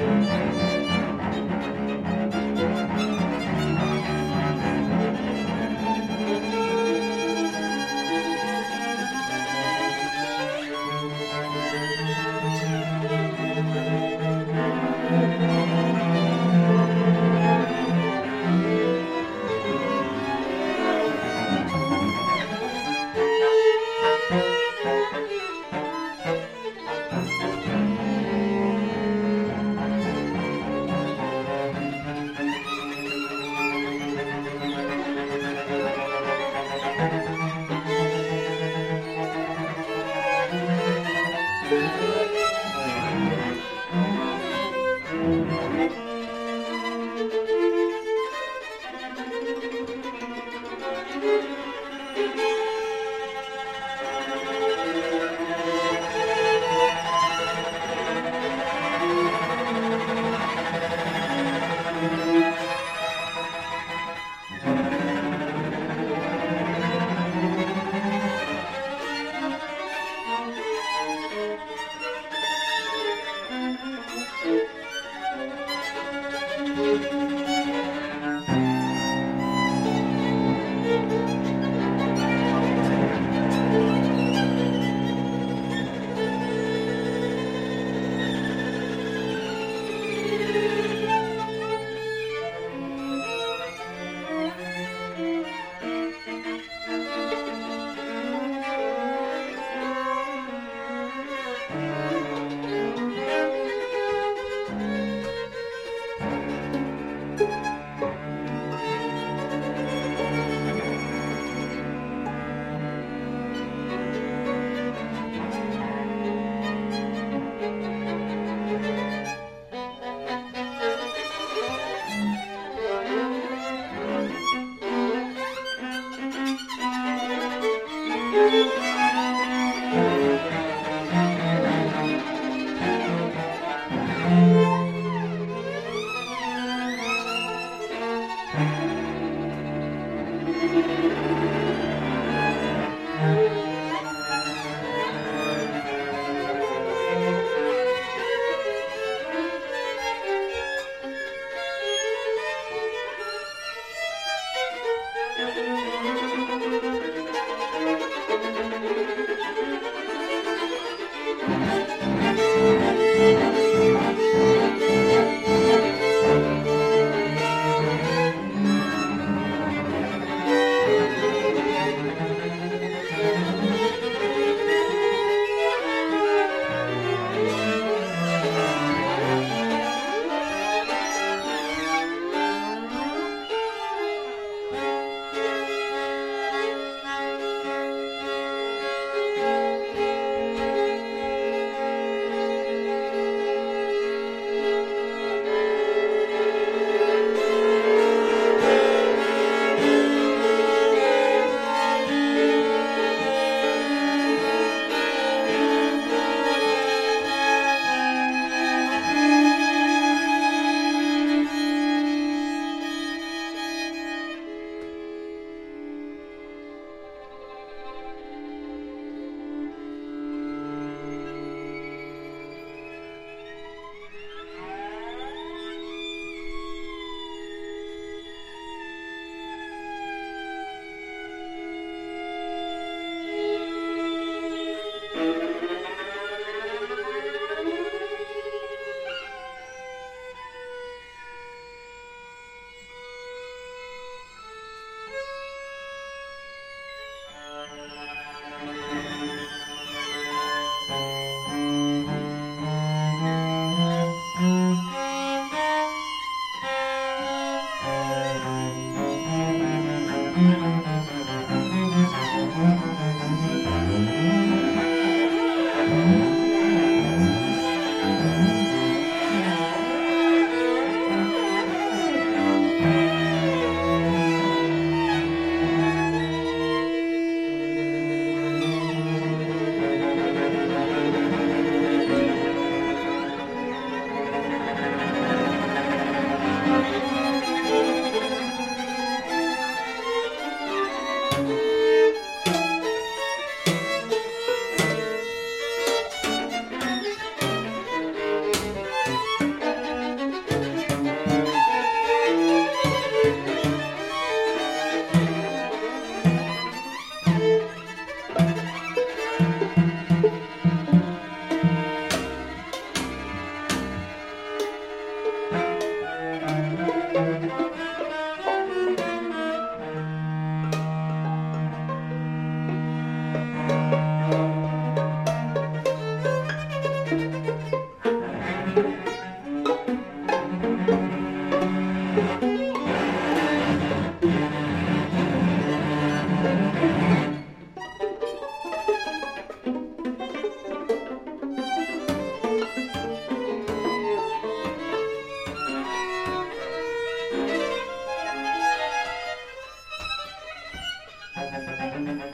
Thank you. thank